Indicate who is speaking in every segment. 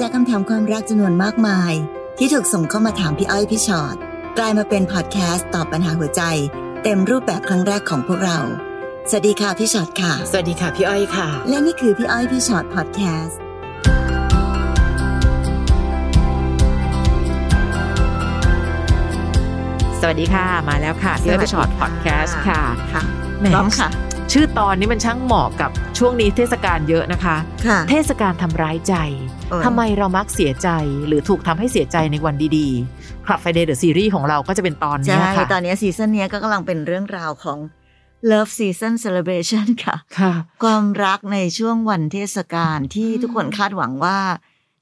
Speaker 1: จากคำถามความรักจำนวนมากมาย ที่ถูกส่งเข้ามาถามพี่อ้อยพี่ชอ็อตกลายมาเป็นพอดแคสต์ตอบปัญหาหัวใจ เต็มรูปแบบครั้งแรกของพวกเรา สวัสดีค่ะพี่ชอ็อตค่ะ
Speaker 2: สวัสดีค่ะพี่อ้อยค่ะ
Speaker 1: และนี่คือพี่อ้อยพี่ชอ็อตพอดแคสต์
Speaker 2: สวัสดีค่ะมาแล้วค่ะพี่อ้อยพี่ฉอดพอดแคสต์ค่ะ
Speaker 1: ค่ะ
Speaker 2: แหม
Speaker 1: พร้อมค่ะ
Speaker 2: ชื่อตอนนี้มันช่างเหมาะกับช่วงนี้เทศกาลเยอะนะคะ
Speaker 1: ค่ะ
Speaker 2: เทศกาลทำร้ายใจ
Speaker 1: เออ
Speaker 2: ทำไมเรามักเสียใจหรือถูกทำให้เสียใจในวันดีๆ Club Friday The Series ของเราก็จะเป็นตอนนี้
Speaker 1: ใช่
Speaker 2: ค่ะ
Speaker 1: ตอนนี้ซีซั่นเนี้ยก็กำลังเป็นเรื่องราวของ Love Season Celebration ค่ะ
Speaker 2: ค่ะ
Speaker 1: ความรักในช่วงวันเทศกาลที่
Speaker 2: อืม
Speaker 1: ทุกคนคาดหวังว่า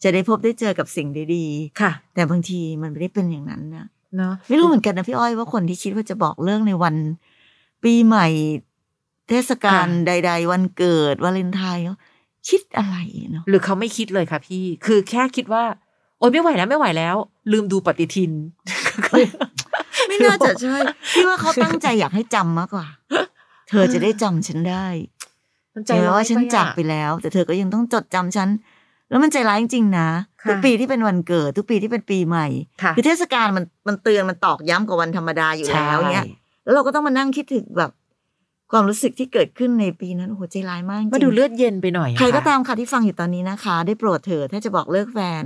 Speaker 1: จะได้พบได้เจอกับสิ่งดี
Speaker 2: ค่ะ
Speaker 1: ๆแต่บางทีมันไม่ได้เป็นอย่างนั้นนะ
Speaker 2: เนาะ
Speaker 1: ไม่รู้เหมือนกันนะพี่อ้อยว่าคนที่คิดว่าจะบอกเรื่องในวันปีใหม่ เทศกาลใด ๆ วันเกิดวาเลนไทน์เขาคิดอะไรเนาะ
Speaker 2: หรือเขาไม่คิดเลยค่ะพี่ คือแค่คิดว่า โอ๊ยไม่ไหวแล้วไม่ไหวแล้ว ลืมดูปฏิทิน
Speaker 1: ไม่น่าจะใช่พี่ว่าเขาตั้งใจอยากให้จำมากกว่า เธอจะได้จำฉันได้
Speaker 2: มันใจ
Speaker 1: ใจ
Speaker 2: ร้ย
Speaker 1: ว่าฉัน
Speaker 2: ไปอะ
Speaker 1: จากไปแล้ว แต่เธอก็ยังต้องจดจำฉันแล้วมันใจร้ายจริงๆนะ
Speaker 2: ค่ะ
Speaker 1: ทุกปีที่เป็นวันเกิด ทุกปีที่เป็นปีใหม่
Speaker 2: ค่ะ
Speaker 1: คือเทศกาลมันมันเตือนมันตอกย้ำกว่าวันธรรมดาอยู่แล้วเนี้ย
Speaker 2: ใช่
Speaker 1: แล้วเราก็ต้องมานั่งคิดถึงแบบ ความรู้สึกที่เกิดขึ้นในปีนั้นโอ้โหใจร้ายมากจริง
Speaker 2: มาดูเลือดเย็นไปหน่อยอะ
Speaker 1: ใครก็ะตามค่ะที่ฟังอยู่ตอนนี้นะคะ ได้โปรดเถอะถ้าจะบอกเลิกแฟน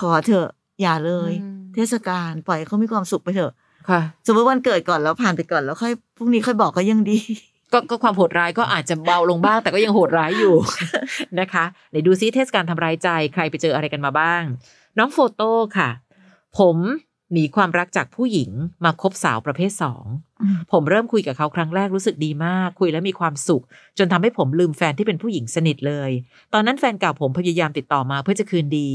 Speaker 1: ขอเถอะอย่าเลย
Speaker 2: อืม
Speaker 1: เทศกาลปล่อยให้เขามีความสุขไปเถอะ
Speaker 2: ค่ะ
Speaker 1: สมมติวันเกิดก่อนแล้วผ่านไปก่อนแล้วค่อยพรุ่งนี้ค่อยบอกก็ยังดี
Speaker 2: ก็ก็ความโหดร้ายก็อาจจะเบาลงบ้าง แต่ก็ยังโหดร้ายอยู่นะคะไหนดูซิเทศกาลทำร้ายใจใครไปเจออะไรกันมาบ้าง น้องโฟโต้ค่ะ ผมหนีความรักจากผู้หญิงมาคบสาวประเภทสอง
Speaker 1: อืม
Speaker 2: ผมเริ่มคุยกับเขาครั้งแรกรู้สึกดีมาก คุยแล้วมีความสุข จนทำให้ผมลืมแฟนที่เป็นผู้หญิงสนิทเลย ตอนนั้นแฟนเก่าผมพยายามติดต่อมาเพื่อจะคืนดี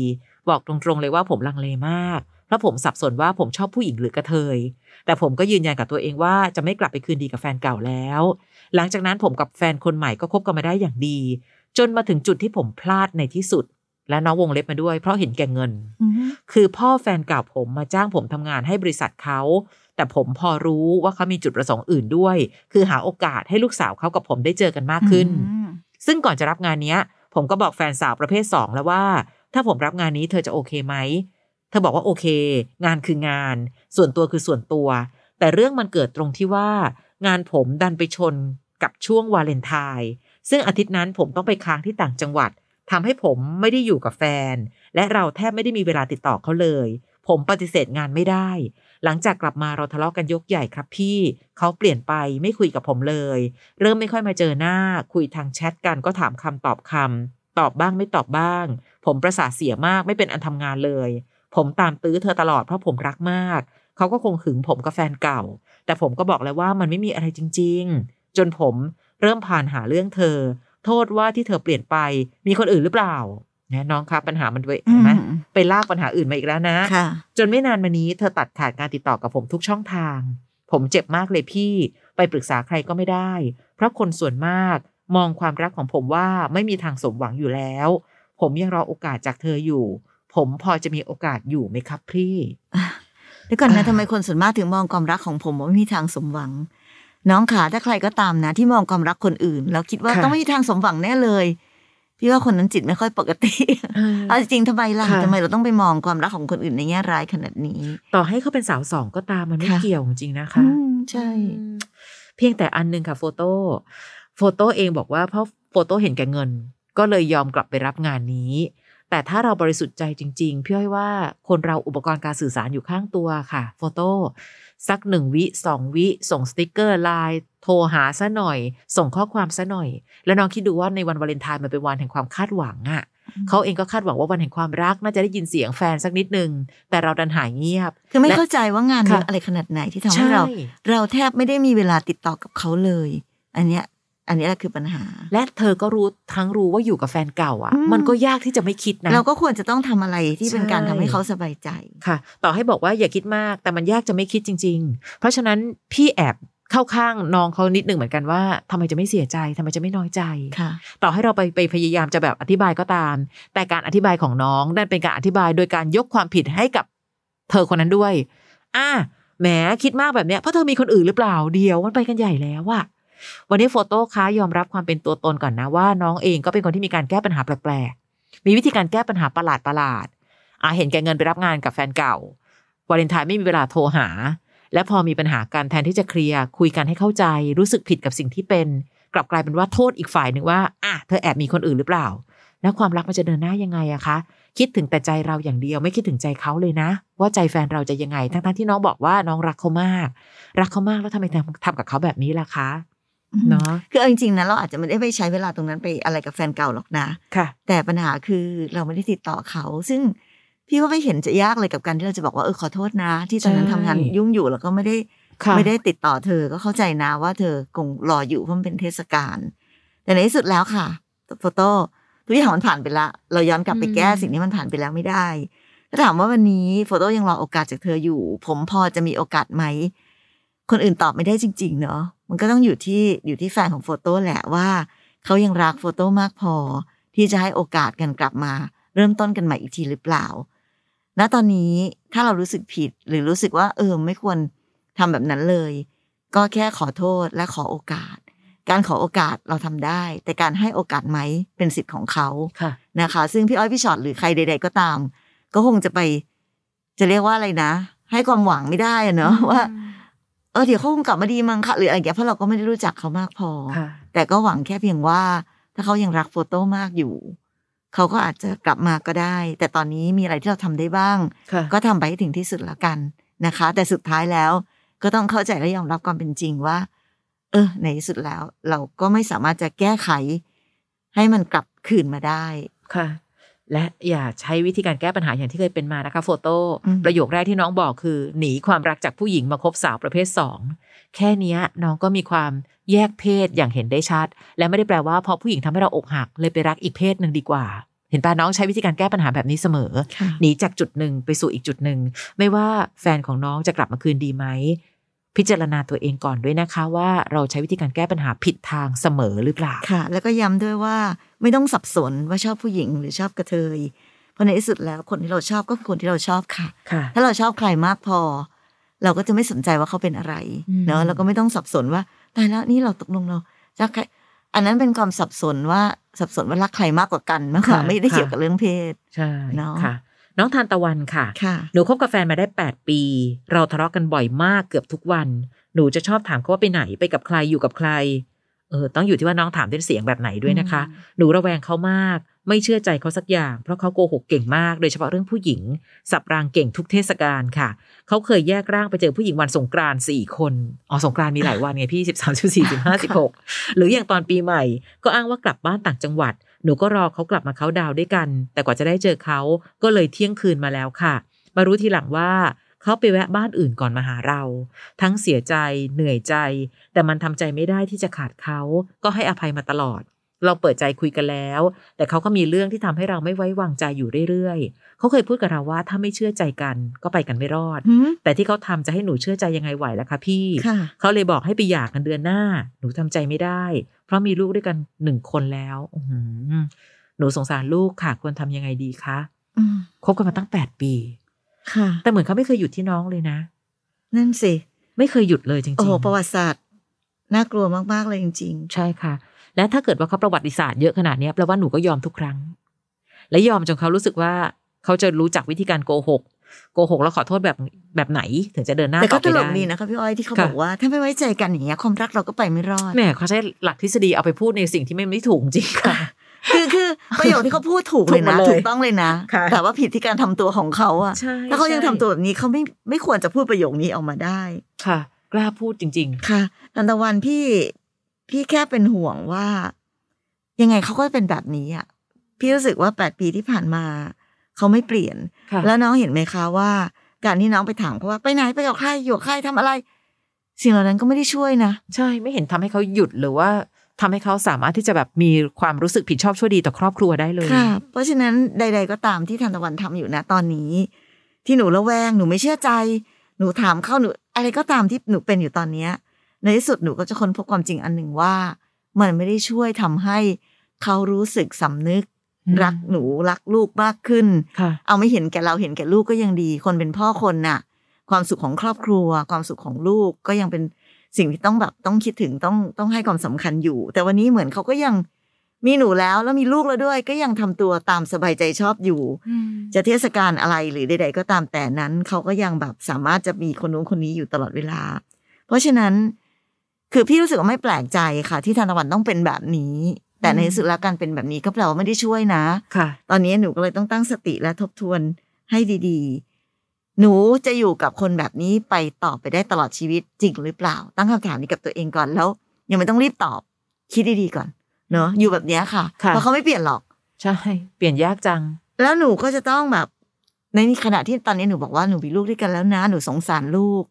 Speaker 2: บอกตรงๆเลยว่าผมลังเลมาก เพราะผมสับสนว่าผมชอบผู้หญิงหรือกระเทย แต่ผมก็ยืนยันกับตัวเองว่าจะไม่กลับไปคืนดีกับแฟนเก่าแล้ว หลังจากนั้นผมกับแฟนคนใหม่ก็คบกันมาได้อย่างดี จนมาถึงจุดที่ผมพลาดในที่สุดและน้องวงเล็บมาด้วยเพราะเห็นแก่เงิน
Speaker 1: อืม
Speaker 2: คือพ่อแฟนเก่าผมมาจ้างผมทำงานให้บริษัทเขา แต่ผมพอรู้ว่าเขามีจุดประสงค์อื่นด้วย คือหาโอกาสให้ลูกสาวเขากับผมได้เจอกันมากขึ้น
Speaker 1: อืม
Speaker 2: ซึ่งก่อนจะรับงานเนี้ย ผมก็บอกแฟนสาวประเภทสองแล้วว่า ถ้าผมรับงานนี้เธอจะโอเคไหมเธอบอกว่าโอเค งานคืองาน ส่วนตัวคือส่วนตัว แต่เรื่องมันเกิดตรงที่ว่า งานผมดันไปชนกับช่วงวาเลนไทน์ซึ่งอาทิตย์นั้นผมต้องไปค้างที่ต่างจังหวัดทำให้ผมไม่ได้อยู่กับแฟน และเราแทบไม่ได้มีเวลาติดต่อเขาเลย ผมปฏิเสธงานไม่ได้ หลังจากกลับมาเราทะเลาะกันยกใหญ่ครับพี่เขาเปลี่ยนไปไม่คุยกับผมเลย เริ่มไม่ค่อยมาเจอหน้า คุยทางแชทกันก็ถามคำตอบคำตอบบ้างไม่ตอบบ้าง ผมประสาทเสียมากไม่เป็นอันทำงานเลย ผมตามตื้อเธอตลอดเพราะผมรักมากเขาก็คงหึงผมกับแฟนเก่า แต่ผมก็บอกแล้วว่ามันไม่มีอะไรจริง ๆ จนผมเริ่มผ่านหาเรื่องเธอ โทษว่าที่เธอเปลี่ยนไปมีคนอื่นหรือเปล่า นะน้องครับปัญหามันเว
Speaker 1: อื
Speaker 2: เห็นไหม
Speaker 1: ม
Speaker 2: ไปลากปัญหาอื่นมาอีกแล้วนะ
Speaker 1: ค่ะ
Speaker 2: จนไม่นานมานี้เธอตัดขาดการติดต่อกับผมทุกช่องทาง ผมเจ็บมากเลยพี่ ไปปรึกษาใครก็ไม่ได้ เพราะคนส่วนมากมองความรักของผมว่าไม่มีทางสมหวังอยู่แล้ว ผมยังรอโอกาสจากเธออยู่ ผมพอจะมีโอกาสอยู่ไหมครับพี่
Speaker 1: เดี๋ยวก่อนนะ
Speaker 2: อ่า
Speaker 1: ทำไมคนส่วนมากถึงมองความรักของผมว่าไม่มีทางสมหวัง น้องขาถ้าใครก็ตามนะ ที่มองความรักคนอื่น แล้วคิดว่าต้องไม่มีทางสมหวังแน่เลย พี่ว่าคนนั้นจิตไม่ค่อยปกติเอาจริงๆทำไมล่ะ
Speaker 2: ค่ะ
Speaker 1: ทำไมเราต้องไปมองความรักของคนอื่นในแง่ร้ายขนาดนี้
Speaker 2: ต่อให้เขาเป็นสาวสองก็ตามมันไม่
Speaker 1: ค่ะ
Speaker 2: เกี่ยวจริงๆนะคะ
Speaker 1: อืมใช่
Speaker 2: อืมเพียงแต่อันหนึงค่ะ โฟโต้โฟโต้เองบอกว่าเพราะโฟโต้เห็นแก่เงิน ก็เลยยอมกลับไปรับงานนี้ แต่ถ้าเราบริสุทธิ์ใจจริงๆ พี่อ้อยว่าคนเราอุปกรณ์การสื่อสารอยู่ข้างตัวค่ะ โฟโต้สักหนึ่งวิสองวิ ส่งสติกเกอร์ไลน์โทรหาซะหน่อย ส่งข้อความซะหน่อย แล้วน้องคิดดูว่าในวันวาเลนไทน์มันเป็นวันแห่งความคาดหวังอะ่ะ
Speaker 1: อืม
Speaker 2: เขาเองก็คาดหวังว่าวันแห่งความรักน่าจะได้ยินเสียงแฟนสักนิดนึง แต่เราดันหายเงียบ
Speaker 1: คือไม่
Speaker 2: และ
Speaker 1: เข้าใจว่างานเยอะ
Speaker 2: ค่ะ
Speaker 1: อะไรขนาดไหนที่ทำให้เรา
Speaker 2: ใช่
Speaker 1: เราแทบไม่ได้มีเวลาติดต่อกับเขาเลย อันเนี้ย อันนี้แหละคือปัญหา
Speaker 2: และเธอก็รู้ทั้งรู้ว่าอยู่กับแฟนเก่าอะ
Speaker 1: อืม
Speaker 2: มันก็ยากที่จะไม่คิดนะ
Speaker 1: เราก็ควรจะต้องทำอะไรที่เป็นการ
Speaker 2: ใช่
Speaker 1: ทำให้เขาสบายใจ
Speaker 2: ค่ะ ต่อให้บอกว่าอย่าคิดมาก แต่มันยากจะไม่คิดจริง ๆ เพราะฉะนั้นพี่แอบเข้าข้างน้องเขานิดหนึ่งเหมือนกันว่าทำไมจะไม่เสียใจทำไมจะไม่น้อยใจ
Speaker 1: ค่ะ
Speaker 2: ต่อให้เราไปไปพยายามจะแบบอธิบายก็ตาม แต่การอธิบายของน้องนั่นเป็นการอธิบายโดยการยกความผิดให้กับเธอคนนั้นด้วย อะแหมคิดมากแบบเนี้ยเพราะเธอมีคนอื่นหรือเปล่าเดียวมันไปกันใหญ่แล้วอะ วันนี้โฟโต้ค้ายอมรับความเป็นตัวตนก่อนนะว่า น้องเองก็เป็นคนที่มีการแก้ปัญหาแปลกมีวิธีการแก้ปัญหาประหลาดประหลาดอาเห็นแกเงินไปรับงานกับแฟนเก่าวาเลนไทน์ไม่มีเวลาโทรหา และพอมีปัญหาการแทนที่จะเคลียร์คุยกันให้เข้าใจ รู้สึกผิดกับสิ่งที่เป็น กลับกลายเป็นว่าโทษอีกฝ่ายหนึ่งว่าอะเธอแอบมีคนอื่นหรือเปล่า แล้วความรักมันจะเดินหน้ายังไงอะคะ คิดถึงแต่ใจเราอย่างเดียวไม่คิดถึงใจเขาเลยนะ ว่าใจแฟนเราจะยังไง ทั้งๆที่น้องบอกว่าน้องรักเขามาก รักเขามากแล้วทำไมทำกับเขาแบบนี้ล่ะคะ เนาะ
Speaker 1: คือเอาจริงๆนะเราอาจจะไม่ได้ไปใช้เวลาตรงนั้นไปอะไรกับแฟนเก่าหรอกนะ
Speaker 2: ค่ะ
Speaker 1: แต่ปัญหาคือเราไม่ได้ติดต่อเขา ซึ่งพี่ว่าไม่เห็นจะยากเลยกับการที่เราจะบอกว่าเออขอโทษนะ ที่ตอนนั้น
Speaker 2: ใช่
Speaker 1: ทำงานยุ่งอยู่แล้วก็ไม่ได้
Speaker 2: ค่ะ
Speaker 1: ไม่ได้ติดต่อเธอก็เข้าใจนะว่าเธอคงรออยู่เพราะมันเป็นเทศกาลแต่ในที่สุดแล้วค่ะโฟโต้ทุกอย่างมันผ่านไปละ เราย้อนกลับไปแก้
Speaker 2: อืม
Speaker 1: สิ่งที่มันผ่านไปแล้วไม่ได้ถ้าถามว่าวันนี้โฟโต้ยังรอโอกาสจากเธออยู่ ผมพอจะมีโอกาสไหมคนอื่นตอบไม่ได้จริง ๆ เนาะ มันก็ต้องอยู่ที่อยู่ที่แฟนของโฟโต้แหละว่าเขายังรักโฟโต้มากพอ ที่จะให้โอกาสกันกลับมา เริ่มต้นกันใหม่อีกทีหรือเปล่า ณตอนนี้ถ้าเรารู้สึกผิดหรือรู้สึกว่า เออไม่ควรทำแบบนั้นเลย ก็แค่ขอโทษและขอโอกาส การขอโอกาสเราทำได้ แต่การให้โอกาสไหมเป็นสิทธิ์ของเขา
Speaker 2: ค่ะ
Speaker 1: นะคะ ซึ่งพี่อ้อยพี่ชอตหรือใครใด ๆ ก็ตาม ก็คงจะไป จะเรียกว่าอะไรนะ ให้ความหวังไม่ได้อะเนาะว่า เออเดี๋ยวเขาคงกลับมาดีมั้งค่ะหรืออะไรอย่างเงี้ยเพราะเราก็ไม่ได้รู้จักเขามากพอ
Speaker 2: ค่ะ
Speaker 1: แต่ก็หวังแค่เพียงว่า ถ้าเขายังรักโฟโต้มากอยู่ เขาก็อาจจะกลับมาก็ได้ แต่ตอนนี้มีอะไรที่เราทำได้บ้าง
Speaker 2: ค่ะ
Speaker 1: ก็ทำไปให้ถึงที่สุดละกันนะคะ แต่สุดท้ายแล้ว ก็ต้องเข้าใจและยอมรับความเป็นจริงว่า เออ ในที่สุดแล้ว เราก็ไม่สามารถจะแก้ไข ให้มันกลับคืนมาได้
Speaker 2: ค่ะ และอย่าใช้วิธีการแก้ปัญหาอย่างที่เคยเป็นมานะคะโฟโต้
Speaker 1: อืม
Speaker 2: ประโยคแรกที่น้องบอกคือ หนีความรักจากผู้หญิงมาคบสาวประเภทสองแค่เนี้ยน้องก็มีความแยกเพศอย่างเห็นได้ชัด และไม่ได้แปลว่าพอผู้หญิงทำให้เราอกหัก เลยไปรักอีกเพศหนึ่งดีกว่า เห็นป่ะน้องใช้วิธีการแก้ปัญหาแบบนี้เสมอ หนีจากจุดหนึ่งไปสู่อีกจุดหนึ่งไม่ว่าแฟนของน้องจะกลับมาคืนดีไหม พิจารณาตัวเองก่อนด้วยนะคะ ว่าเราใช้วิธีการแก้ปัญหาผิดทางเสมอหรือเปล่า
Speaker 1: ค่ะ แล้วก็ย้ำด้วยว่าไม่ต้องสับสนว่าชอบผู้หญิงหรือชอบกระเทยเพราะในที่สุดแล้วคนที่เราชอบก็คือคนที่เราชอบค่ะ
Speaker 2: ค่ะ
Speaker 1: ถ้าเราชอบใครมากพอ เราก็จะไม่สนใจว่าเขาเป็นอะไร
Speaker 2: อืม
Speaker 1: เนอะเราก็ไม่ต้องสับสนว่าตายแล้วนี่เราตกลงเราจะใครอันนั้นเป็นความสับสนว่าสับสนว่ารักใครมากกว่ากันมากกว่าไม่ได้เกี่ยวกับเรื่องเพศ
Speaker 2: ใช่
Speaker 1: เนาะ
Speaker 2: ค่ะ น้องทานตะวันค่ะ
Speaker 1: ค่ะ
Speaker 2: หนูคบกับแฟนมาได้ 8 ปี เราทะเลาะกันบ่อยมากเกือบทุกวัน หนูจะชอบถามเขาว่าไปไหนไปกับใครอยู่กับใคร เออ ต้องอยู่ที่ว่าน้องถามด้วยเสียงแบบไหนด้วยนะคะ หนูระแวงเขามาก ไม่เชื่อใจเขาสักอย่าง เพราะเขาโกหกเก่งมาก โดยเฉพาะเรื่องผู้หญิง สับรางเก่งทุกเทศกาลค่ะ เขาเคยแยกร่างไปเจอผู้หญิงวันสงกรานต์สี่คน อ๋อสงกรานต์มีหลายวันไงพี่สิบสามสิบสี่สิบห้าสิบหกหรืออย่างตอนปีใหม่ ก็อ้างว่ากลับบ้านต่างจังหวัด หนูก็รอเขากลับมาเขาน์ดาวน์ด้วยกัน แต่กว่าจะได้เจอเขาก็เลยเที่ยงคืนมาแล้วค่ะ มารู้ทีหลังว่าเขาไปแวะบ้านอื่นก่อนมาหาเรา ทั้งเสียใจเหนื่อยใจ แต่มันทำใจไม่ได้ที่จะขาดเขาก็ให้อภัยมาตลอด เราเปิดใจคุยกันแล้ว แต่เขาก็มีเรื่องที่ทำให้เราไม่ไว้วางใจอยู่เรื่อยๆ เขาเคยพูดกับเราว่าถ้าไม่เชื่อใจกันก็ไปกันไม่รอด
Speaker 1: หืม
Speaker 2: แต่ที่เขาทำจะให้หนูเชื่อใจยังไงไหวล่ะคะพี่
Speaker 1: ค่ะ
Speaker 2: เขาเลยบอกให้ไปหย่ากันเดือนหน้า หนูทำใจไม่ได้ เพราะมีลูกด้วยกันหนึ่งคนแล้วอื้อหือหนูสงสารลูกค่ะควรทำยังไงดีคะ
Speaker 1: อืม
Speaker 2: คบกันมาตั้งแปดปี
Speaker 1: ค่ะ
Speaker 2: แต่เหมือนเขาไม่เคยหยุดที่น้องเลยนะ
Speaker 1: นั่นสิ
Speaker 2: ไม่เคยหยุดเลยจริงๆ
Speaker 1: โอ้โหประวัติศาสตร์น่ากลัวมากๆเลยจริง
Speaker 2: ใช่ค่ะ และถ้าเกิดว่าเขาประวัติศาสตร์เยอะขนาดเนี้ยแปลว่าหนูก็ยอมทุกครั้ง และยอมจนเขารู้สึกว่าเขาจะรู้จักวิธีการโกหก โกหกแล้วขอโทษแบบแบบไหน ถึงจะเดินห
Speaker 1: ๆ
Speaker 2: น้า
Speaker 1: แต่
Speaker 2: ต่
Speaker 1: ก็
Speaker 2: อ
Speaker 1: ต
Speaker 2: ไป
Speaker 1: ล
Speaker 2: ได้
Speaker 1: กดีนะคะพี่อ้อยที่เขา
Speaker 2: ค่ะ
Speaker 1: บอกว่าถ้าไม่ไว้ใจกันอย่างเงี้ยความรักเราก็ไปไม่รอด
Speaker 2: แหมเขาใช้หลักทฤษฎีเอาไปพูดในสิ่งที่ไม่ไม่ถูกจริงค่ะ
Speaker 1: คือคือประโยคที่เขาพูดถูกเลยนะ
Speaker 2: ถูกหมดเลย
Speaker 1: ถูกต้องเลยนะ
Speaker 2: ค่ะ
Speaker 1: แต่ว่าผิดที่การทำตัวของเขาอะ
Speaker 2: ใช่
Speaker 1: ถ้าเขายัง
Speaker 2: ใช่
Speaker 1: ทำตัวแบบนี้เขาไม่ไม่ควรจะพูดประโยคนี้ออกมาได้
Speaker 2: ค่ะ กล้าพูดจริง
Speaker 1: ค่ะทันตะวันพี่พี่แค่เป็นห่วงว่า ยังไงเขาก็เป็นแบบนี้อะพี่รู้สึกว่าแปดปีที่ผ่านมา เขาไม่เปลี่ยน
Speaker 2: ๆค่ะ
Speaker 1: แล้วน้องเห็นไหมคะว่า การที่น้องไปถามเขาว่าไปไหนไปกับใครอยู่กับใครทำอะไร สิ่งเหล่านั้นก็ไม่ได้ช่วยนะ
Speaker 2: ใช่ไม่เห็นทำให้เขาหยุดหรือว่าทำให้เขาสามารถที่จะแบบมีความรู้สึกผิดชอบชั่วดีต่อครอบครัวได้เลย
Speaker 1: ค่ะเพราะฉะนั้นใด ๆ ก็ตามที่ทันตะวันทำอยู่นะตอนนี้ ที่หนูระแวงหนูไม่เชื่อใจ หนูถามเขาหนูอะไรก็ตามที่หนูเป็นอยู่ตอนเนี้ย ในที่สุดหนูก็จะค้นพบความจริงอันหนึ่งว่า มันไม่ได้ช่วยทำให้เขารู้สึกสำนึก
Speaker 2: อืม
Speaker 1: รักหนูรักลูกมากขึ้น
Speaker 2: ค่ะ
Speaker 1: เอาไม่เห็นแก่เราเห็นแก่ลูกก็ยังดี คนเป็นพ่อคนน่ะ ความสุขของครอบครัว ความสุขของลูกก็ยังเป็นสิ่งที่ต้องแบบต้องคิดถึงต้องต้องให้ความสำคัญอยู่ แต่วันนี้เหมือนเขาก็ยังมีหนูแล้วแล้วมีลูกแล้วด้วย ก็ยังทำตัวตามสบายใจชอบอยู่ จะเทศกาลอะไรหรือใด ๆ ก็ตามแต่นั้นเขาก็ยังแบบสามารถจะมีคนนู้นคนนี้อยู่ตลอดเวลา เพราะฉะนั้นคือพี่รู้สึกว่าไม่แปลกใจค่ะ ที่ธนวันต้องเป็นแบบนี้ แต่ในที่สุดแล้วการเป็นแบบนี้ก็แปลว่าไม่ได้ช่วยนะ
Speaker 2: ค่ะ
Speaker 1: ตอนนี้หนูก็เลยต้องตั้งสติและทบทวนให้ดีๆ หนูจะอยู่กับคนแบบนี้ไปต่อไปได้ตลอดชีวิตจริงหรือเปล่า ตั้งคำถามนี้กับตัวเองก่อนแล้ว ยังไม่ต้องรีบตอบ คิดดีๆก่อน เนอะอยู่แบบเนี้ยค่ะ
Speaker 2: ค่ะ
Speaker 1: เพราะเขาไม่เปลี่ยนหรอก
Speaker 2: ใช่ เปลี่ยนยากจัง
Speaker 1: แล้วหนูก็จะต้องแบบ ในขณะที่ตอนนี้หนูบอกว่าหนูมีลูกด้วยกันแล้วนะ หนูสงสารลูก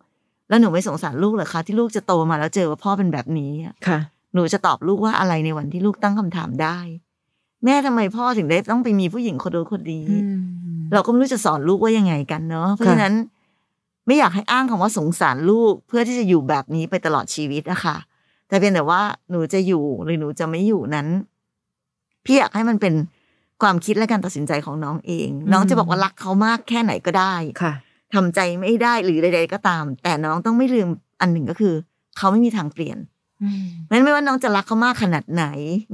Speaker 1: แล้วหนูไม่สงสารลูกเหรอคะที่ลูกจะโตมาแล้วเจอว่าพ่อเป็นแบบนี้อะ
Speaker 2: ค่ะ
Speaker 1: หนูจะตอบลูกว่าอะไรในวันที่ลูกตั้งคำถามได้ แม่ทำไมพ่อถึงได้ต้องไปมีผู้หญิงคนโน้นคนนี้เราก็ไม่รู้จะสอนลูกว่ายังไงกันเนาะเพราะฉะนั้น ไม่อยากให้อ้างคำว่าสงสารลูกเพื่อที่จะอยู่แบบนี้ไปตลอดชีวิตอะค่ะแต่เพียงแต่ว่าหนูจะอยู่หรือหนูจะไม่อยู่นั้น พี่อยากให้มันเป็นความคิดและการตัดสินใจของน้องเอง น้องจะบอกว่ารักเขามากแค่ไหนก็ได้
Speaker 2: ค่ะ
Speaker 1: ทำใจไม่ได้หรือใด ๆ ก็ตาม แต่น้องต้องไม่ลืมอันหนึ่งก็คือ เขาไม่มีทางเปลี่ยน นั้นไม่ว่าน้องจะรักเขามากขนาดไหน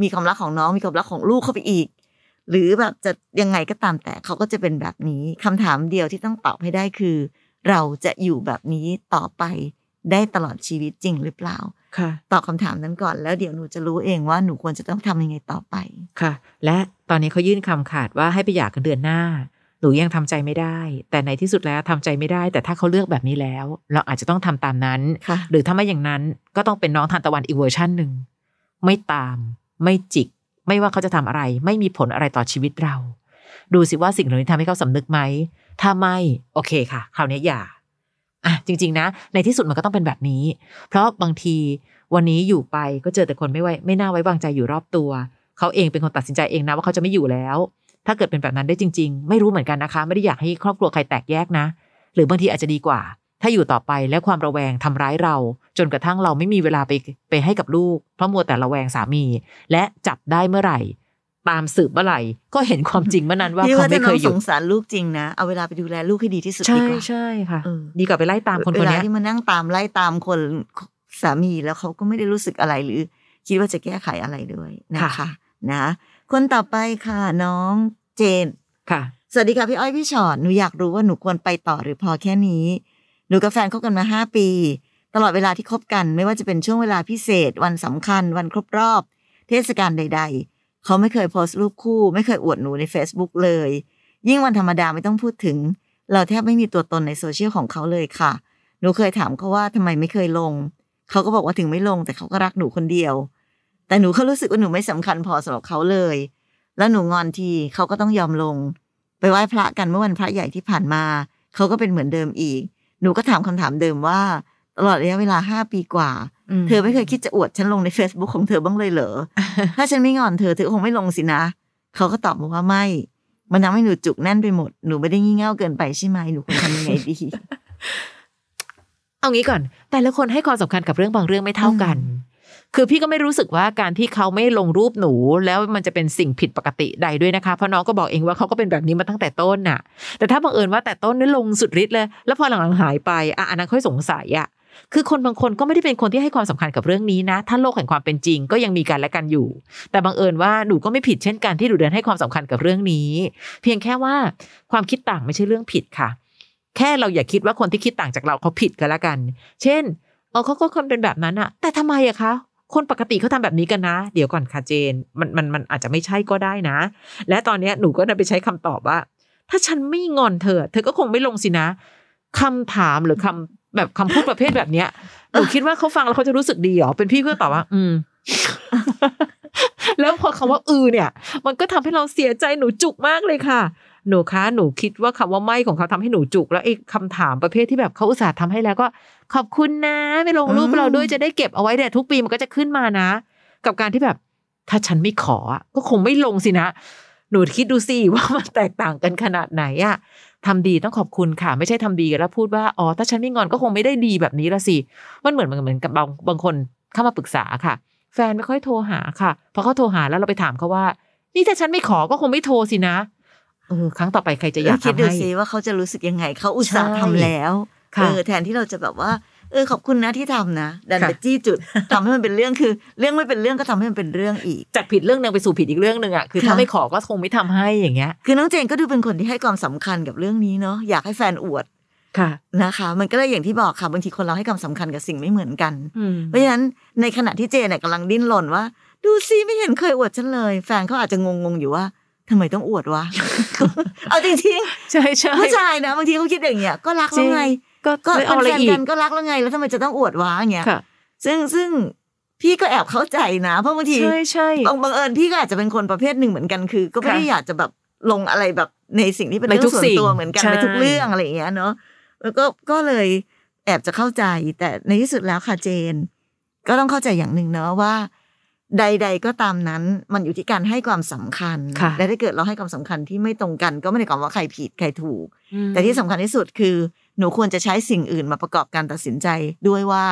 Speaker 1: มีความรักของน้องมีความรักของลูกเข้าไปอีก หรือแบบจะยังไงก็ตามแต่เขาก็จะเป็นแบบนี้คำถามเดียวที่ต้องตอบให้ได้คือ เราจะอยู่แบบนี้ต่อไปได้ตลอดชีวิตจริงหรือเปล่า
Speaker 2: ค่ะ
Speaker 1: ตอบคำถามนั้นก่อนแล้วเดี๋ยวหนูจะรู้เองว่าหนูควรจะต้องทำยังไงต่อไป
Speaker 2: ค่ะ และตอนนี้เขายื่นคำขาดว่าให้ไปหย่ากันเดือนหน้าห นูยังทำใจไม่ได้ แต่ในที่สุดแล้วทำใจไม่ได้ แต่ถ้าเขาเลือกแบบนี้แล้ว เราอาจจะต้องทำตามนั้น
Speaker 1: ค่ะ
Speaker 2: หรือถ้าไม่อย่างนั้นก็ต้องเป็นน้องทานตะวันอีกเวอร์ชันหนึ่งไม่ตาม ไม่จิก ไม่ว่าเขาจะทำอะไร ไม่มีผลอะไรต่อชีวิตเรา ดูสิว่าสิ่งเหล่านี้ทำให้เขาสำนึกไหมถ้าไม่โอเคค่ะ คราวนี้อย่าอะจริง ๆ นะ ในที่สุดมันก็ต้องเป็นแบบนี้ เพราะบางทีวันนี้อยู่ไปก็เจอแต่คนไม่ไว้ไม่น่าไว้วางใจอยู่รอบตัว เขาเองเป็นคนตัดสินใจเองนะว่าเขาจะไม่อยู่แล้ว ถ้าเกิดเป็นแบบนั้นได้จริง ๆ ไม่รู้เหมือนกันนะคะ ไม่ได้อยากให้ครอบครัวใครแตกแยกนะ หรือบางทีอาจจะดีกว่า ถ้าอยู่ต่อไปแล้วความระแวงทำร้ายเรา จนกระทั่งเราไม่มีเวลาไปไปให้กับลูก เพราะมัวแต่ระแวงสามี และจับได้เมื่อไหร่ ตามสืบเมื่อไหร่ ก็เห็นความจริงเมื่อนั้นว่า
Speaker 1: พี่
Speaker 2: เขา
Speaker 1: ว่า
Speaker 2: ไม่
Speaker 1: ถ้า
Speaker 2: เค
Speaker 1: น้อง
Speaker 2: ยห
Speaker 1: ส
Speaker 2: ยุด
Speaker 1: งสารลูกจริงนะเอาเวลาไปดูแลลูกให้ดีที่สุดดี
Speaker 2: ใช่
Speaker 1: กว่า
Speaker 2: ใช่ค่ะ
Speaker 1: เออ
Speaker 2: ดีกว่าไปไล่ตามคนคน
Speaker 1: เวลา
Speaker 2: เนี้ย
Speaker 1: ที่มานั่งตามไล่ตามคนสามีแล้วเขาก็ไม่ได้รู้สึกอะไรหรือ คิดว่าจะแก้ไขอะไรด้วยนะคะ นะ คนต่อไปค่ะน้องเจน
Speaker 2: ค่ะ
Speaker 1: สวัสดีค่ะพี่อ้อยพี่ชอดหนูอยากรู้ว่าหนูควรไปต่อหรือพอแค่นี้ หนูกับแฟนคบกันมาห้าปี ตลอดเวลาที่คบกันไม่ว่าจะเป็นช่วงเวลาพิเศษ วันสำคัญ วันครบรอบ เทศกาลใด ๆ เขาไม่เคยโพสต์รูปคู่ ไม่เคยอวดหนูใน Facebook เลย ยิ่งวันธรรมดาไม่ต้องพูดถึง เราแทบไม่มีตัวตนในโซเชียลของเขาเลยค่ะ หนูเคยถามเขาว่าทำไมไม่เคยลง เขาก็บอกว่าถึงไม่ลงแต่เขาก็รักหนูคนเดียว แต่หนูก็รู้สึกว่าหนูไม่สำคัญพอสำหรับเขาเลย แล้วหนูงอนทีเขาก็ต้องยอมลง ไปไหว้พระกันเมื่อวันพระใหญ่ที่ผ่านมา เขาก็เป็นเหมือนเดิมอีก หนูก็ถามคำถามเดิมว่า ตลอดระยะเวลาห้าปีกว่า เธอไม่เคยคิดจะอวดฉันลงใน Facebook ของเธอบ้างเลยเหรอ ถ้าฉันไม่งอนเธอเธอคงไม่ลงสินะ เขาก็ตอบมาว่าไม่ มันทำให้หนูจุกแน่นไปหมด หนูไม่ได้งี่เง่าเกินไปใช่ไหมหนูควรทำยังไงดี
Speaker 2: เอางี้ก่อน แต่ละคนให้ความสำคัญกับเรื่องบางเรื่องไม่เท่ากัน คือพี่ก็ไม่รู้สึกว่าการที่เขาไม่ลงรูปหนู แล้วมันจะเป็นสิ่งผิดปกติใดด้วยนะคะเพราะน้องก็บอกเองว่าเขาก็เป็นแบบนี้มาตั้งแต่ต้นน่ะ แต่ถ้าบังเอิญว่าแต่ต้นนี่ลงสุดฤทธิ์เลย แล้วพอหลังๆหายไปอะอันนั้นค่อยสงสัยอะคือคนบางคนก็ไม่ได้เป็นคนที่ให้ความสำคัญกับเรื่องนี้นะ ถ้าโลกแห่งความเป็นจริงก็ยังมีกันและกันอยู่ แต่บังเอิญว่าหนูก็ไม่ผิดเช่นกันที่หนูเดินให้ความสำคัญกับเรื่องนี้ เพียงแค่ว่าความคิดต่างไม่ใช่เรื่องผิดค่ะ แค่เราอย่าคิดว่าคนที่คิดต่างจากเราเขาผิดกันละกัน เช่นเออเขาก็คนเป็นแบบนั้นอะแต่ทำไมอะคะ คนปกติเขาทำแบบนี้กันนะ เดี๋ยวก่อนค่ะเจน มันมันมันอาจจะไม่ใช่ก็ได้นะ และตอนเนี้ยหนูก็ได้ไปใช้คำตอบว่า ถ้าฉันไม่งอนเธอ เธอก็คงไม่ลงสินะคำถามหรือคำแบบคำพูดประเภทแบบเนี้ยหนูคิดว่าเขาฟังแล้วเขาจะรู้สึกดีเหรอเป็นพี่เพื่อตอบว่า อืมแล้วพอคำว่าอือเนี่ย มันก็ทำให้เราเสียใจหนูจุกมากเลยค่ะ หนูคะหนูคิดว่าคำว่าไม่ของเขาทำให้หนูจุก แล้วไอ้คำถามประเภทที่แบบเขาอุตส่าห์ทำให้แล้วก็ ขอบคุณนะไม่ลงรูป
Speaker 1: อืม
Speaker 2: เราด้วยจะได้เก็บเอาไว้แต่ทุกปีมันก็จะขึ้นมานะ กับการที่แบบ ถ้าฉันไม่ขออะก็คงไม่ลงสินะหนูคิดดูสิว่ามันแตกต่างกันขนาดไหนอะทำดีต้องขอบคุณค่ะ ไม่ใช่ทำดีแล้วพูดว่าอ๋อถ้าฉันไม่งอนก็คงไม่ได้ดีแบบนี้ละสิมันเหมือนเหมือนกับบางบางคนเข้ามาปรึกษาค่ะ แฟนไม่ค่อยโทรหาค่ะพอเขาโทรหาแล้วเราไปถามเขาว่า นี่ถ้าฉันไม่ขอก็คงไม่โทรสินะเออ ครั้งต่อไปใครจะอยาก
Speaker 1: คิด
Speaker 2: ทำ
Speaker 1: ดู
Speaker 2: ให้
Speaker 1: ซิว่าเขาจะรู้สึกยังไงเขาอุตส่าห์
Speaker 2: ใช่
Speaker 1: ทำแล้ว
Speaker 2: ค่ะ
Speaker 1: เออแทนที่เราจะแบบว่าเออขอบคุณนะที่ทำนะดัน
Speaker 2: ค่ะ
Speaker 1: ไปจี้จุดทำให้มันเป็นเรื่องคือ เรื่องไม่เป็นเรื่องก็ทำให้มันเป็นเรื่องอีก
Speaker 2: จากผิดเรื่องหนึ่งไปสู่ผิดอีกเรื่องหนึ่งอะคือถ้า
Speaker 1: ค่ะ
Speaker 2: ไม่ขอก็คงไม่ทำให้อย่างเงี้ย
Speaker 1: คือน้องเจนก็ดูเป็นคนที่ให้ความสำคัญกับเรื่องนี้เนาะอยากให้แฟนอวด
Speaker 2: ค่ะ
Speaker 1: นะคะ มันก็เลยอย่างที่บอกค่ะบางทีคนเราให้ความสำคัญกับสิ่งไม่เหมือนกัน
Speaker 2: อืม
Speaker 1: เพราะฉะนั้นในขณะที่เจนเนี่ยกำลังดิ้นรนว่า ดูซิไม่เห็นเคยอวดฉันเลย แฟนเขาอาจจะงงๆอยู่ว่า ทำไมต้องอวดวะ เอาจริง
Speaker 2: ใช่ใช่
Speaker 1: ๆผู้ชายนะบางทีเขาคิดอย่างเงี้ยก็รักแล้วไง
Speaker 2: ก็
Speaker 1: ก็
Speaker 2: ไม่เอา
Speaker 1: เป็น
Speaker 2: อะไร
Speaker 1: แฟน
Speaker 2: อี
Speaker 1: กั
Speaker 2: ก
Speaker 1: นก็รักแล้วไง แล้วทำไมจะต้องอวดวะอย่างเงี้ย
Speaker 2: ค่ะ
Speaker 1: ซึ่งซึ่งพี่ก็แอบเข้าใจนะเพราะบางที
Speaker 2: ใช่ใช่
Speaker 1: บางบังเอิญพี่ก็อาจจะเป็นคนประเภทหนึ่งเหมือนกันคือ ก็ไม่ได้
Speaker 2: ค่ะ
Speaker 1: อยากจะแบบลงอะไรแบบในสิ่งที่เป็น
Speaker 2: ใน
Speaker 1: เรื่อ
Speaker 2: ทุ
Speaker 1: ง
Speaker 2: ก
Speaker 1: ส่วน
Speaker 2: สิ่ง
Speaker 1: ตัวเหมือนกัน
Speaker 2: ใช่
Speaker 1: ในทุกเรื่องอะไรอย่างเงี้ยเนาะแล้วก็ก็เลยแอบจะเข้าใจแต่ในที่สุดแล้วค่ะเจน ก็ต้องเข้าใจอย่างหนึ่งเนาะว่า ใด ๆ ก็ตามนั้นมันอยู่ที่การให้ความสำคัญ
Speaker 2: ค่ะ
Speaker 1: และถ้าเกิดเราให้ความสำคัญที่ไม่ตรงกัน ก็ไม่ได้ความว่าใครผิดใครถูก
Speaker 2: อืม
Speaker 1: แต่ที่สำคัญที่สุดคือ หนูควรจะใช้สิ่งอื่นมาประกอบการตัดสินใจด้วยว่า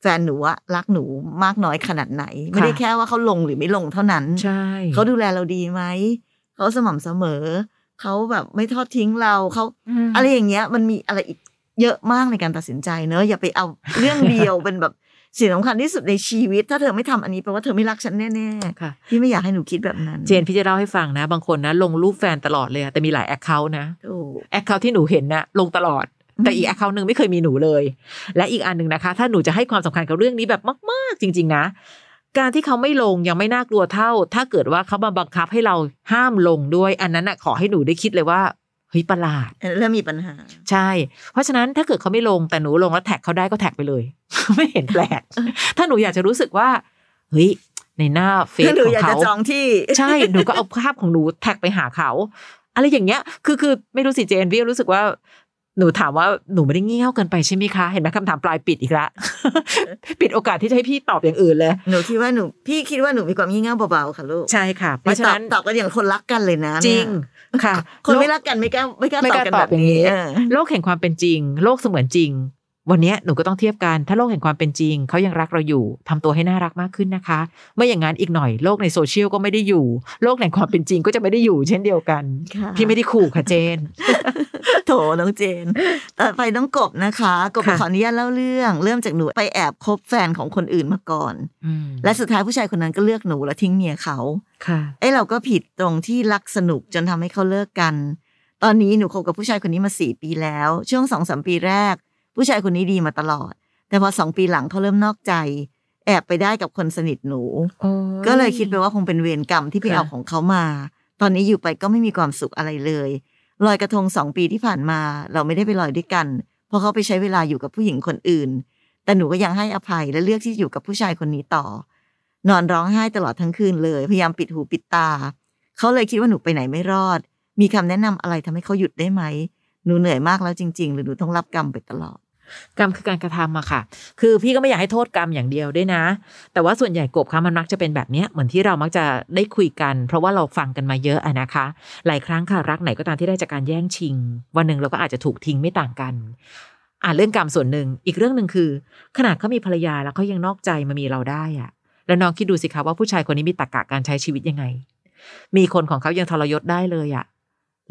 Speaker 1: แฟนหนูอะรักหนูมากน้อยขนาดไหน ไม่ได้แค่ว่าเขาลงหรือไม่ลงเท่านั้น
Speaker 2: ใช่
Speaker 1: เขาดูแลเราดีไหมเขาสม่ำเสมอเขาแบบไม่ทอดทิ้งเราเขา
Speaker 2: ม
Speaker 1: อะไรอย่างเงี้ย มันมีอะไรอีกเยอะมากในการตัดสินใจเนอะอย่าไปเอาเรื่องเดียวเป็นแบบ สิ่งสำคัญที่สุดในชีวิต ถ้าเธอไม่ทำอันนี้แปลว่าเธอไม่รักฉันแน่
Speaker 2: ค่ะ
Speaker 1: ๆพี่ไม่อยากให้หนูคิดแบบนั้น
Speaker 2: เจนพี่จะเล่าให้ฟังนะ บางคนนะ ลงรูปแฟนตลอดเลยอะแต่มีหลาย account นะ
Speaker 1: ถูก
Speaker 2: account ที่หนูเห็นนะลงตลอดแต่อีก account หนึ่งไม่เคยมีหนูเลย และอีกอันหนึ่งนะคะ ถ้าหนูจะให้ความสำคัญกับเรื่องนี้แบบมาก ๆ จริง ๆ นะ การที่เขาไม่ลงยังไม่น่ากลัวเท่า ถ้าเกิดว่าเขามาบังคับให้เราห้ามลงด้วย อันนั้นน่ะขอให้หนูได้คิดเลยว่า เฮ้ยประหลาด
Speaker 1: เริ่มมีปัญหา
Speaker 2: ใช่ เพราะฉะนั้นถ้าเกิดเขาไม่ลงแต่หนูลงแล้วแท็กเขาได้ก็แท็กไปเลย ไม่เห็นแปลก ถ้าหนูอยากจะรู้สึกว่าเฮ้ยในหน้าเฟซ
Speaker 1: ถ้าหนู
Speaker 2: ของ
Speaker 1: อยากจะ
Speaker 2: เขา
Speaker 1: จองที่
Speaker 2: ใช่หนูก็เอาภาพของหนูแท็กไปหาเขา อะไรอย่างเงี้ย คือคือไม่รู้สิเจนพี่รู้สึกว่าหนูถามว่าหนูไม่ได้เงี้ยวเกินไปใช่ไหมคะ เห็นไหมคำถามปลายปิดอีกละปิดโอกาสที่จะให้พี่ตอบอย่างอื่นเลย
Speaker 1: หนูคิดว่าหนูพี่คิดว่าหนูมีความงี่เง่าเบาๆค่ะลูก
Speaker 2: ใช่ค่ะเพราะฉะนั้น
Speaker 1: ตอบตอบกันอย่างคนรักกันเลยนะ
Speaker 2: จริง
Speaker 1: เนี่ย
Speaker 2: ค่ะ
Speaker 1: คนไม่
Speaker 2: โลก
Speaker 1: รักกันไม่กล้าไม่กล้า
Speaker 2: ไม่
Speaker 1: ต
Speaker 2: ก
Speaker 1: อบ
Speaker 2: ล้า
Speaker 1: กัน
Speaker 2: ต
Speaker 1: แบ
Speaker 2: อบบอย่างนี้
Speaker 1: นี้เออ
Speaker 2: โลกแห่งความเป็นจริง โลกเสมือนจริง วันเนี้ยหนูก็ต้องเทียบกัน ถ้าโลกแห่งความเป็นจริงเขายังรักเราอยู่ทำตัวให้น่ารักมากขึ้นนะคะ ไม่อย่างนั้นอีกหน่อยโลกในโซเชียลก็ไม่ได้อยู่ โลกแห่งความเป็นจริงก็จะไม่ได้อยู่ เช่นเดียวกัน
Speaker 1: ค่ะ
Speaker 2: พี่ไม่ได้ขู่ค่ะเจน
Speaker 1: โถน้องเจนต่อไปน้องกบนะคะ กบ
Speaker 2: ค่ะ
Speaker 1: ขออนุญาตเล่าเรื่อง เริ่มจากหนูไปแอบคบแฟนของคนอื่นมาก่อน
Speaker 2: อืม
Speaker 1: และสุดท้ายผู้ชายคนนั้นก็เลือกหนูและทิ้งเมียเขา
Speaker 2: ค่ะ
Speaker 1: เอ้เราก็ผิดตรงที่รักสนุกจนทำให้เขาเลิกกัน ตอนนี้หนูคบกับผู้ชายคนนี้มาสี่ปีแล้ว ช่วงสองสามปีแรก ผู้ชายคนนี้ดีมาตลอด แต่พอสองปีหลังเขาเริ่มนอกใจ แอบไปได้กับคนสนิทหนูก็เลยคิดไปว่าคงเป็นเวรกรรมที่ไป
Speaker 2: ค่ะ
Speaker 1: เอาของเขามา ตอนนี้อยู่ไปก็ไม่มีความสุขอะไรเลย ลอยกระทงสองปีที่ผ่านมา เราไม่ได้ไปลอยด้วยกัน เพราะเขาไปใช้เวลาอยู่กับผู้หญิงคนอื่น แต่หนูก็ยังให้อภัยและเลือกที่จะอยู่กับผู้ชายคนนี้ต่อ นอนร้องไห้ตลอดทั้งคืนเลย พยายามปิดหูปิดตา เขาเลยคิดว่าหนูไปไหนไม่รอด มีคำแนะนำอะไรทำให้เขาหยุดได้ไหม หนูเหนื่อยมากแล้วจริง ๆ หรือหนูต้องรับกรรมไปตลอด
Speaker 2: กรรมคือการกระทำอะค่ะ คือพี่ก็ไม่อยากให้โทษกรรมอย่างเดียวด้วยนะ แต่ว่าส่วนใหญ่กบคะมันมักจะเป็นแบบเนี้ยเหมือนที่เรามักจะได้คุยกัน เพราะว่าเราฟังกันมาเยอะอะนะคะ หลายครั้งค่ะรักไหนก็ตามที่ได้จากการแย่งชิง วันหนึ่งเราก็อาจจะถูกทิ้งไม่ต่างกันอ่าเรื่องกรรมส่วนหนึ่งอีกเรื่องหนึ่งคือ ขนาดเขามีภรรยาแล้วเขายังนอกใจมามีเราได้อะแล้วน้องคิดดูสิคะว่าผู้ชายคนนี้มีตรรกะการใช้ชีวิตยังไง มีคนของเขายังทรยศได้เลยอะ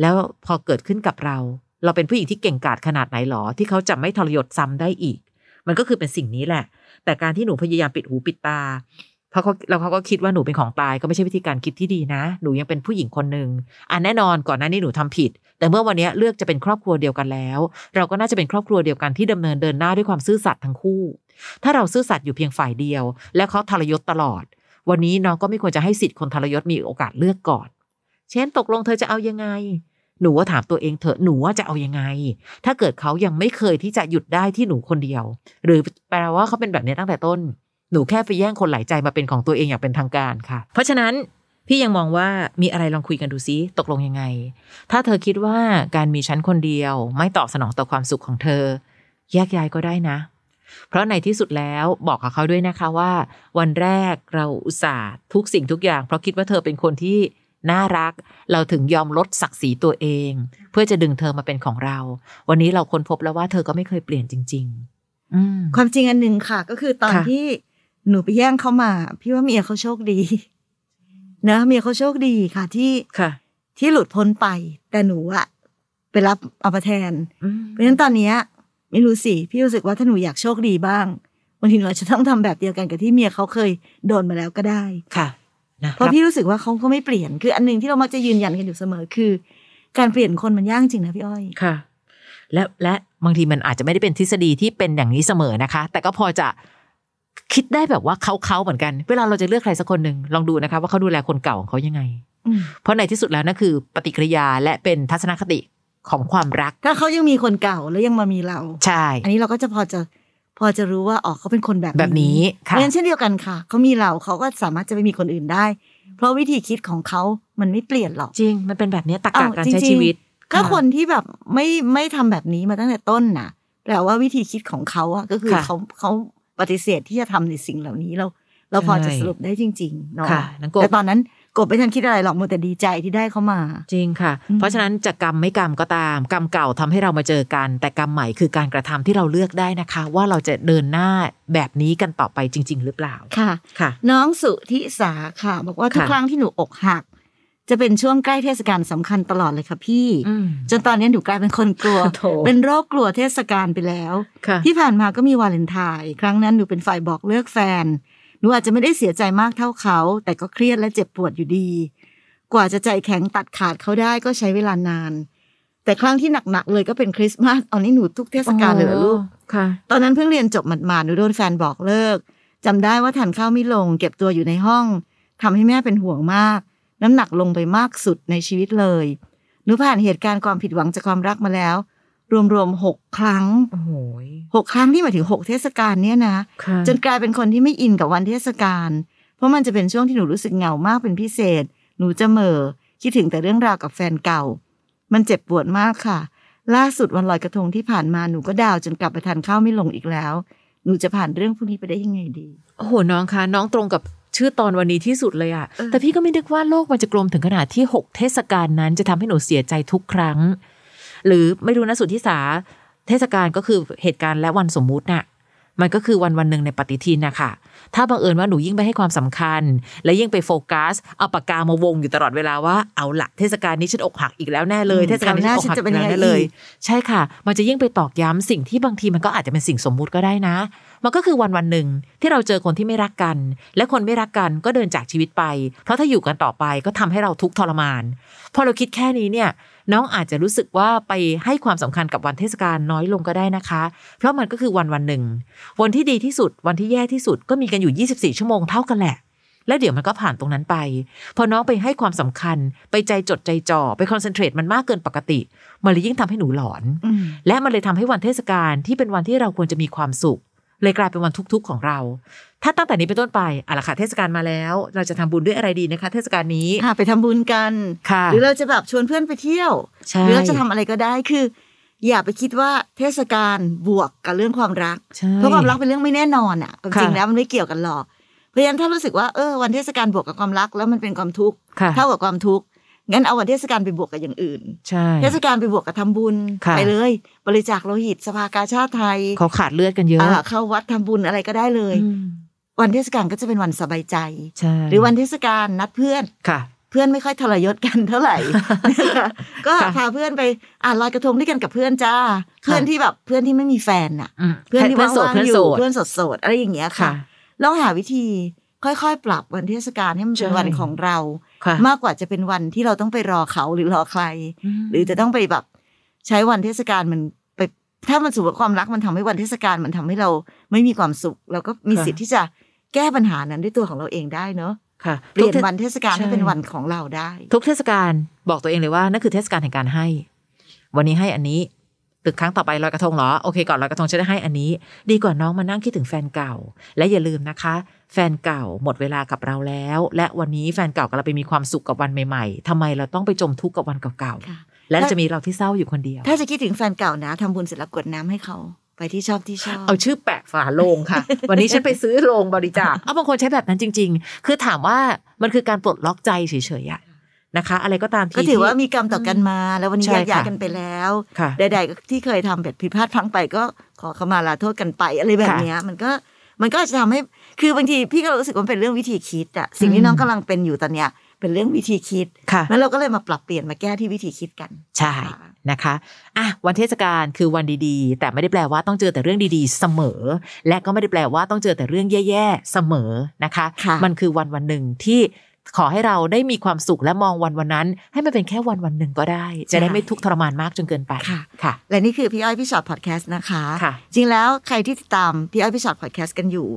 Speaker 2: แล้วพอเกิดขึ้นกับเรา เราเป็นผู้หญิงที่เก่งกาจขนาดไหนหรอ ที่เขาจะไม่ทรยศซ้ำได้อีก มันก็คือเป็นสิ่งนี้แหละ แต่การที่หนูพยายามปิดหูปิดตาเพราะเขาแล้วเขาก็คิดว่าหนูเป็นของตายก็ไม่ใช่วิธีการคิดที่ดีนะ หนูยังเป็นผู้หญิงคนหนึ่งอะแน่นอนก่อนหน้านี้หนูทำผิด แต่เมื่อวันนี้เลือกจะเป็นครอบครัวเดียวกันแล้ว เราก็น่าจะเป็นครอบครัวเดียวกันที่ดำเนินเดินหน้าด้วยความซื่อสัตย์ทั้งคู่ ถ้าเราซื่อสัตย์อยู่เพียงฝ่ายเดียว และเขาทรยศตลอด วันนี้น้องก็ไม่ควรจะให้สิทธิ์คนทรยศมีโอกาสเลือกก่อน เช่นตกลงเธอจะเอายังไง หนูว่าถามตัวเองเถอะหนูว่าจะเอายังไง ถ้าเกิดเขายังไม่เคยที่จะหยุดได้ที่หนูคนเดียว หรือแปลว่าเขาเป็นแบบนี้ตั้งแต่ต้น หนูแค่ไปแย่งคนหลายใจมาเป็นของตัวเองอย่างเป็นทางการค่ะ เพราะฉะนั้นพี่ยังมองว่ามีอะไรลองคุยกันดูซิตกลงยังไง ถ้าเธอคิดว่าการมีฉันคนเดียว ไม่ตอบสนองต่อความสุขของเธอ แยกย้ายก็ได้นะ เพราะในที่สุดแล้วบอกกับเขาด้วยนะคะว่า วันแรกเราอุตส่าห์ทุกสิ่งทุกอย่าง เพราะคิดว่าเธอเป็นคนที่ น่ารัก เราถึงยอมลดศักดิ์ศรีตัวเอง เพื่อจะดึงเธอมาเป็นของเรา วันนี้เราค้นพบแล้วว่าเธอก็ไม่เคยเปลี่ยนจริงๆอืม
Speaker 1: ความจริงอันหนึ่งค่ะ ก็คือตอน
Speaker 2: ค่ะ
Speaker 1: ที่หนูไปแย่งเขามา พี่ว่าเมียเขาโชคดีนะเมียเขาโชคดีค่ะที่
Speaker 2: ค่ะ
Speaker 1: ที่หลุดพ้นไป แต่หนูอะไปรับเอามาแทน
Speaker 2: อืม
Speaker 1: เพราะฉะนั้นตอนเนี้ยไม่รู้สิพี่รู้สึกว่าถ้าหนูอยากโชคดีบ้างบางทีหนูอาจจะต้องทำแบบเดียวกันกับที่เมียเขาเคยโดนมาแล้วก็ได้
Speaker 2: ค่ะ นะ
Speaker 1: เพราะพี่รู้สึกว่าเขาก็ไม่เปลี่ยนคืออันหนึ่งที่เรามักจะยืนยันกันอยู่เสมอคือ การเปลี่ยนคนมันยากจริงนะพี่อ้อย
Speaker 2: ค่ะ และและบางทีมันอาจจะไม่ได้เป็นทฤษฎีที่เป็นอย่างนี้เสมอนะคะ แต่ก็พอจะคิดได้แบบว่าเขาเขาเหมือนกัน เวลาเราจะเลือกใครสักคนหนึ่งลองดูนะคะ ว่าเขาดูแลคนเก่าของเขายังไง
Speaker 1: อืม
Speaker 2: เพราะในที่สุดแล้วนั่นคือ ปฏิกิริยาและเป็นทัศนคติของความรัก
Speaker 1: ถ้าเขายังมีคนเก่าแล้วยังมามีเรา
Speaker 2: ใช่
Speaker 1: อันนี้เราก็จะพอจะ พอจะรู้ว่าอ๋อเขาเป็นคนแบบ
Speaker 2: แบบนี้
Speaker 1: เพ
Speaker 2: ค่ะ
Speaker 1: ราะฉะนั้นเช่นเดียวกันค่ะเขามีเราเขาก็สามารถจะไปมีคนอื่นได้ เพราะวิธีคิดของเขามันไม่เปลี่ยนหรอก
Speaker 2: จริง มันเป็นแบบนี้ตรรกะ
Speaker 1: อ้าว
Speaker 2: การ
Speaker 1: จริงๆ
Speaker 2: ใช้ชีวิต
Speaker 1: ก็ะคนที่แบบไม่ไม่ทำแบบนี้มาตั้งแต่ต้นน่ะแปลว่าวิธีคิดของเขาอะก็คือ
Speaker 2: ค่ะ
Speaker 1: เขาเขาปฏิเสธที่จะทำในสิ่งเหล่านี้เรา เราพอจะ
Speaker 2: ใช่
Speaker 1: สรุปได้จริงๆเนาะ
Speaker 2: ค่ะนังกบ
Speaker 1: แต่ตอนนั้น กบไม่ทันคิดอะไรหรอกมัวแต่ดีใจที่ได้เขามา
Speaker 2: จริงค่ะ
Speaker 1: อืม
Speaker 2: เพราะฉะนั้นจะกรรมไม่กรรมก็ตาม กรรมเก่าทำให้เรามาเจอกัน แต่กรรมใหม่คือการกระทำที่เราเลือกได้นะคะ ว่าเราจะเดินหน้าแบบนี้กันต่อไปจริง ๆ หรือเปล่า
Speaker 1: ค่ะ
Speaker 2: ค่ะ
Speaker 1: น้องสุธิสาค่ะ บอกว่าทุก
Speaker 2: ค่ะ
Speaker 1: ครั้งที่หนูอกหักจะเป็นช่วงใกล้เทศกาลสำคัญตลอดเลยค่ะพี่
Speaker 2: อืม
Speaker 1: จนตอนนี้หนูกลายเป็นคนกลัว
Speaker 2: โถ
Speaker 1: เป็นโรคกลัวเทศกาลไปแล้ว
Speaker 2: ค่ะ
Speaker 1: ที่ผ่านมาก็มีวาเลนไทน์ครั้งนั้นหนูเป็นฝ่ายบอกเลิกแฟน หนูอาจจะไม่ได้เสียใจมากเท่าเขา แต่ก็เครียดและเจ็บปวดอยู่ดี กว่าจะใจแข็งตัดขาดเขาได้ก็ใช้เวลานาน แต่ครั้งที่หนักๆเลยก็เป็นคริสต์มาสอันนี้หนูทุกเทศกาลเลยเหรอลูก
Speaker 2: ค่ะ
Speaker 1: ตอนนั้นเพิ่งเรียนจบหมาดๆหนูโดนแฟนบอกเลิกจำได้ว่าทานข้าวไม่ลง เก็บตัวอยู่ในห้องทำให้แม่เป็นห่วงมาก น้ำหนักลงไปมากสุดในชีวิตเลยหนูผ่านเหตุการณ์ความผิดหวังจากความรักมาแล้ว รวมๆหกครั้ง
Speaker 2: โอ้โห
Speaker 1: หกครั้งที่หมายถึงหกเทศกาลเนี่ยนะ
Speaker 2: ค่ะ
Speaker 1: จนกลายเป็นคนที่ไม่อินกับวันเทศกาล เพราะมันจะเป็นช่วงที่หนูรู้สึกเหงามากเป็นพิเศษ หนูจะเหม่อคิดถึงแต่เรื่องราวกับแฟนเก่า มันเจ็บปวดมากค่ะ ล่าสุดวันลอยกระทงที่ผ่านมาหนูก็ดาวจนกลับไปทานข้าวไม่ลงอีกแล้ว หนูจะผ่านเรื่องพวกนี้ไปได้ยังไงดี
Speaker 2: โอ้โหน้องคะน้องตรงกับชื่อตอนวันนี้ที่สุดเลยอะ
Speaker 1: เออ
Speaker 2: แต่พี่ก็ไม่นึกว่าโลกมันจะกลมถึงขนาดที่หกเทศกาลนั้นจะทำให้หนูเสียใจทุกครั้ง หรือไม่รู้นะสุทธิสาเทศกาลก็คือเหตุการณ์และวันสมมุติน่ะมันก็คือวันวันหนึ่งในปฏิทินนะคะถ้าบังเอิญว่าหนูยิ่งไปให้ความสำคัญ และยิ่งไปโฟกัส เอาปากกามาวงอยู่ตลอดเวลาว่าเอาละเทศกาลนี้ฉันอกหักอีกแล้วแน่เลย
Speaker 1: อืม
Speaker 2: เทศกาลนี้ฉันอกหัก
Speaker 1: คราวหน้าฉันจะเป็น
Speaker 2: อีก
Speaker 1: ยังไง
Speaker 2: แล้วแน่เลย
Speaker 1: อีก
Speaker 2: ใช่ค่ะ มันจะยิ่งไปตอกย้ำสิ่งที่บางทีมันก็อาจจะเป็นสิ่งสมมุติก็ได้นะ มันก็คือวันวันหนึ่งที่เราเจอคนที่ไม่รักกัน และคนไม่รักกันก็เดินจากชีวิตไป เพราะถ้าอยู่กันต่อไปก็ทำให้เราทุกข์ทรมาน พอเราคิดแค่นี้เนี่ย น้องอาจจะรู้สึกว่าไปให้ความสำคัญกับวันเทศกาลน้อยลงก็ได้นะคะ เพราะมันก็คือวันวันหนึ่ง วันที่ดีที่สุด วันที่แย่ที่สุดก็มีกันอยู่ 24 ชั่วโมงเท่ากันแหละ แล้วเดี๋ยวมันก็ผ่านตรงนั้นไป พอน้องไปให้ความสำคัญ ไปใจจดใจจ่อ ไปคอนเซนเทรตมันมากเกินปกติ มันเลยยิ่งทำให้หนูหลอน
Speaker 1: อืม
Speaker 2: และมันเลยทำให้วันเทศกาลที่เป็นวันที่เราควรจะมีความสุข เลยกลายเป็นวันทุกข์ๆของเรา ถ้าตั้งแต่นี้เป็นต้นไปอะละค่ะเทศกาลมาแล้ว เราจะทำบุญด้วยอะไรดีนะคะ เทศกาลนี้
Speaker 1: ค่ะไปทำบุญกัน
Speaker 2: ค่ะ
Speaker 1: หรือเราจะแบบชวนเพื่อนไปเที่ยว
Speaker 2: ใช่
Speaker 1: หรือเราจะทำอะไรก็ได้คือ อย่าไปคิดว่าเทศกาลบวกกับเรื่องความรัก
Speaker 2: ใช่
Speaker 1: เพราะความรักเป็นเรื่องไม่แน่นอนอะความจริง
Speaker 2: ค่ะ
Speaker 1: แล้วมันไม่เกี่ยวกันหรอกเพราะฉะนั้นถ้ารู้สึกว่าเออวันเทศกาลบวกกับความรักแล้วมันเป็นความทุกข์
Speaker 2: ค่ะ
Speaker 1: เท่ากับความทุกข์ งั้นเอาวันเทศกาลไปบวกกับอย่างอื่น
Speaker 2: ใช่
Speaker 1: เทศกาลไปบวกกับทำบุญ
Speaker 2: ค่ะ
Speaker 1: ไปเลย บริจาคโลหิตสภากาชาติไทย
Speaker 2: เขาขาดเลือดกันเยอะ
Speaker 1: อ่าเข้าวัดทำบุญอะไรก็ได้เลย
Speaker 2: อืม
Speaker 1: วันเทศกาลก็จะเป็นวันสบายใจ
Speaker 2: ใช่
Speaker 1: หรือวันเทศกาลนัดเพื่อน
Speaker 2: ค่ะ
Speaker 1: เพื่อนไม่ค่อยทรยศกันเท่าไหร่นะคะก็
Speaker 2: ค่ะ
Speaker 1: พาเพื่อนไปอ่าลอยกระทงด้วยกันกับเพื่อนจ้า เพื่อนที่แบบเพื่อนที่ไม่มีแฟนน่ะ
Speaker 2: อืม
Speaker 1: เพื่อนที่
Speaker 2: เพื่อนโสด
Speaker 1: ว่าง
Speaker 2: เพื่อน
Speaker 1: ๆอ
Speaker 2: โส
Speaker 1: ยู่
Speaker 2: ด
Speaker 1: เพื่อนโสดๆอะไรอย่างเงี้ยค่ะ
Speaker 2: ค่ะ
Speaker 1: ลองหาวิธี ค่อยๆ ปรับวันเทศกาลให้มันเป็น
Speaker 2: ใช่
Speaker 1: วันของเรา
Speaker 2: ค่ะ
Speaker 1: มากกว่าจะเป็นวันที่เราต้องไปรอเขาหรือรอใคร หรือจะต้องไปแบบใช้วันเทศกาลมันไปถ้ามันสู่กับความรักมันทำให้วันเทศกาลมันทำให้เราไม่มีความสุข เราก็มี
Speaker 2: ค่ะ
Speaker 1: สิทธิ์ที่จะแก้ปัญหานั้นด้วยตัวของเราเองได้เนอะ
Speaker 2: ค่ะ
Speaker 1: เปลี่ยน
Speaker 2: ทุกทศ
Speaker 1: วันเทศกาลให้
Speaker 2: ใช่
Speaker 1: เป็นวันของเราได้
Speaker 2: ทุกเทศกาลบอกตัวเองเลยว่านั่นคือเทศกาลแห่งการให้ วันนี้ให้อันนี้ตึกครั้งต่อไปลอยกระทงเหรอโอเคก่อนลอยกระทงจะได้ให้อันนี้ ดีกว่าน้องมานั่งคิดถึงแฟนเก่า และอย่าลืมนะคะ แฟนเก่าหมดเวลากับเราแล้ว และวันนี้แฟนเก่ากำลังไปมีความสุขกับวันใหม่ๆทำไมเราต้องไปจมทุกข์กับวันเก่า
Speaker 1: ค่ะ
Speaker 2: ๆและจะมีเราที่เศร้าอยู่คนเดียว
Speaker 1: ถ้าจะคิดถึงแฟนเก่านะทำบุญเสร็จแล้วกดน้ำให้เขาไปที่ชอบที่ชอบ
Speaker 2: เอาชื่อแปะฝาโลงค่ะ วันนี้ฉันไปซื้อโลงบริจาคเอาบางคนใช้แบบนั้นจริง ๆ คือถามว่ามันคือการปลดล็อกใจเฉยๆอะนะคะ อะไรก็ตามที
Speaker 1: ก็ถือว่า
Speaker 2: ที่
Speaker 1: มีกรรมต่อกันมา แล้ววันนี้
Speaker 2: ใช่
Speaker 1: แยกย้าย
Speaker 2: ค่ะ
Speaker 1: กันไปแล้ว
Speaker 2: ค่ะ
Speaker 1: ใดๆที่เคยทำแบบผิดพลาดพลั้งไปก็ขอขมาลาโทษกันไปอะไรแบบเนี้ยมันก็ มันก็จะทำให้คือบางทีพี่ก็รู้สึกว่ามันเป็นเรื่องวิธีคิดอะสิ่งที่น้องกำลังเป็นอยู่ตอนเนี้ยเป็นเรื่องวิธีคิด
Speaker 2: ค่ะ
Speaker 1: แล้วเราก็เลยมาปรับเปลี่ยนมาแก้ที่วิธีคิดกัน
Speaker 2: ใช่นะคะอะวันเทศกาลคือวันดีๆ แต่ไม่ได้แปลว่าต้องเจอแต่เรื่องดีๆ เสมอ และก็ไม่ได้แปลว่าต้องเจอแต่เรื่องแย่ๆ เสมอนะคะ
Speaker 1: ค่ะ
Speaker 2: มันคือวันวันหนึ่งที่ ขอให้เราได้มีความสุขและมองวันวันนั้น ให้มันเป็นแค่วันวันหนึ่งก็ได้ จะได้ไม่ทุกข์ทรมานมากจนเกินไป
Speaker 1: ค่ะ
Speaker 2: ค่ะ
Speaker 1: และนี่คือพี่อ้อยพี่ชอตพอดแคสต์นะคะ
Speaker 2: ค่ะ
Speaker 1: จริงแล้วใครที่ติดตามพี่อ้อยพี่ชอตพอดแคสต์กันอยู่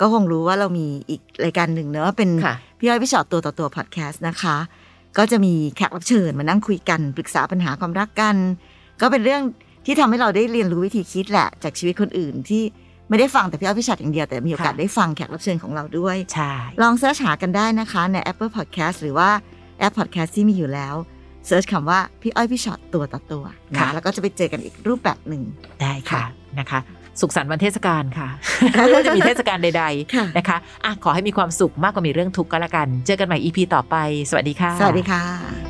Speaker 1: ก็คงรู้ว่าเรามีอีกรายการหนึ่งเนอะเป็น
Speaker 2: ค่ะ
Speaker 1: พี่อ้อยพี่ชอตตัวต่อตัวพอดแคสต์นะคะ ก็จะมีแขกรับเชิญมานั่งคุยกันปรึกษาปัญหาความรักกัน ก็เป็นเรื่องที่ทำให้เราได้เรียนรู้วิธีคิดแหละ จากชีวิตคนอื่นที่ ไม่ได้ฟังแต่พี่อ้อยพี่ชอตอย่างเดียวแต่มีโอกาส
Speaker 2: ค่ะ
Speaker 1: ได้ฟังแขกรับเชิญของเราด้วย
Speaker 2: ใช่
Speaker 1: ลองเสิร์ชหากันได้นะคะใน Apple Podcast หรือว่าแอป Podcast ที่มีอยู่แล้วเสิร์ชคำว่าพี่อ้อยพี่ชอตตัวต่อตัวนะแล้วก็จะไปเจอกันอีกรูปแบบหนึ่ง
Speaker 2: ได้ค่ะ
Speaker 1: ค่ะ
Speaker 2: นะคะ สุขสันต์วันเทศกาลค่ะไม่ว่าจะมีเทศกาลใด
Speaker 1: ค่ะ
Speaker 2: ๆนะคะอะขอให้มีความสุขมากกว่ามีเรื่องทุกข์ก็แล้วกัน เจอกันใหม่ EP ต่อไป สวัสดีค่ะ
Speaker 1: สวัสดีค่ะ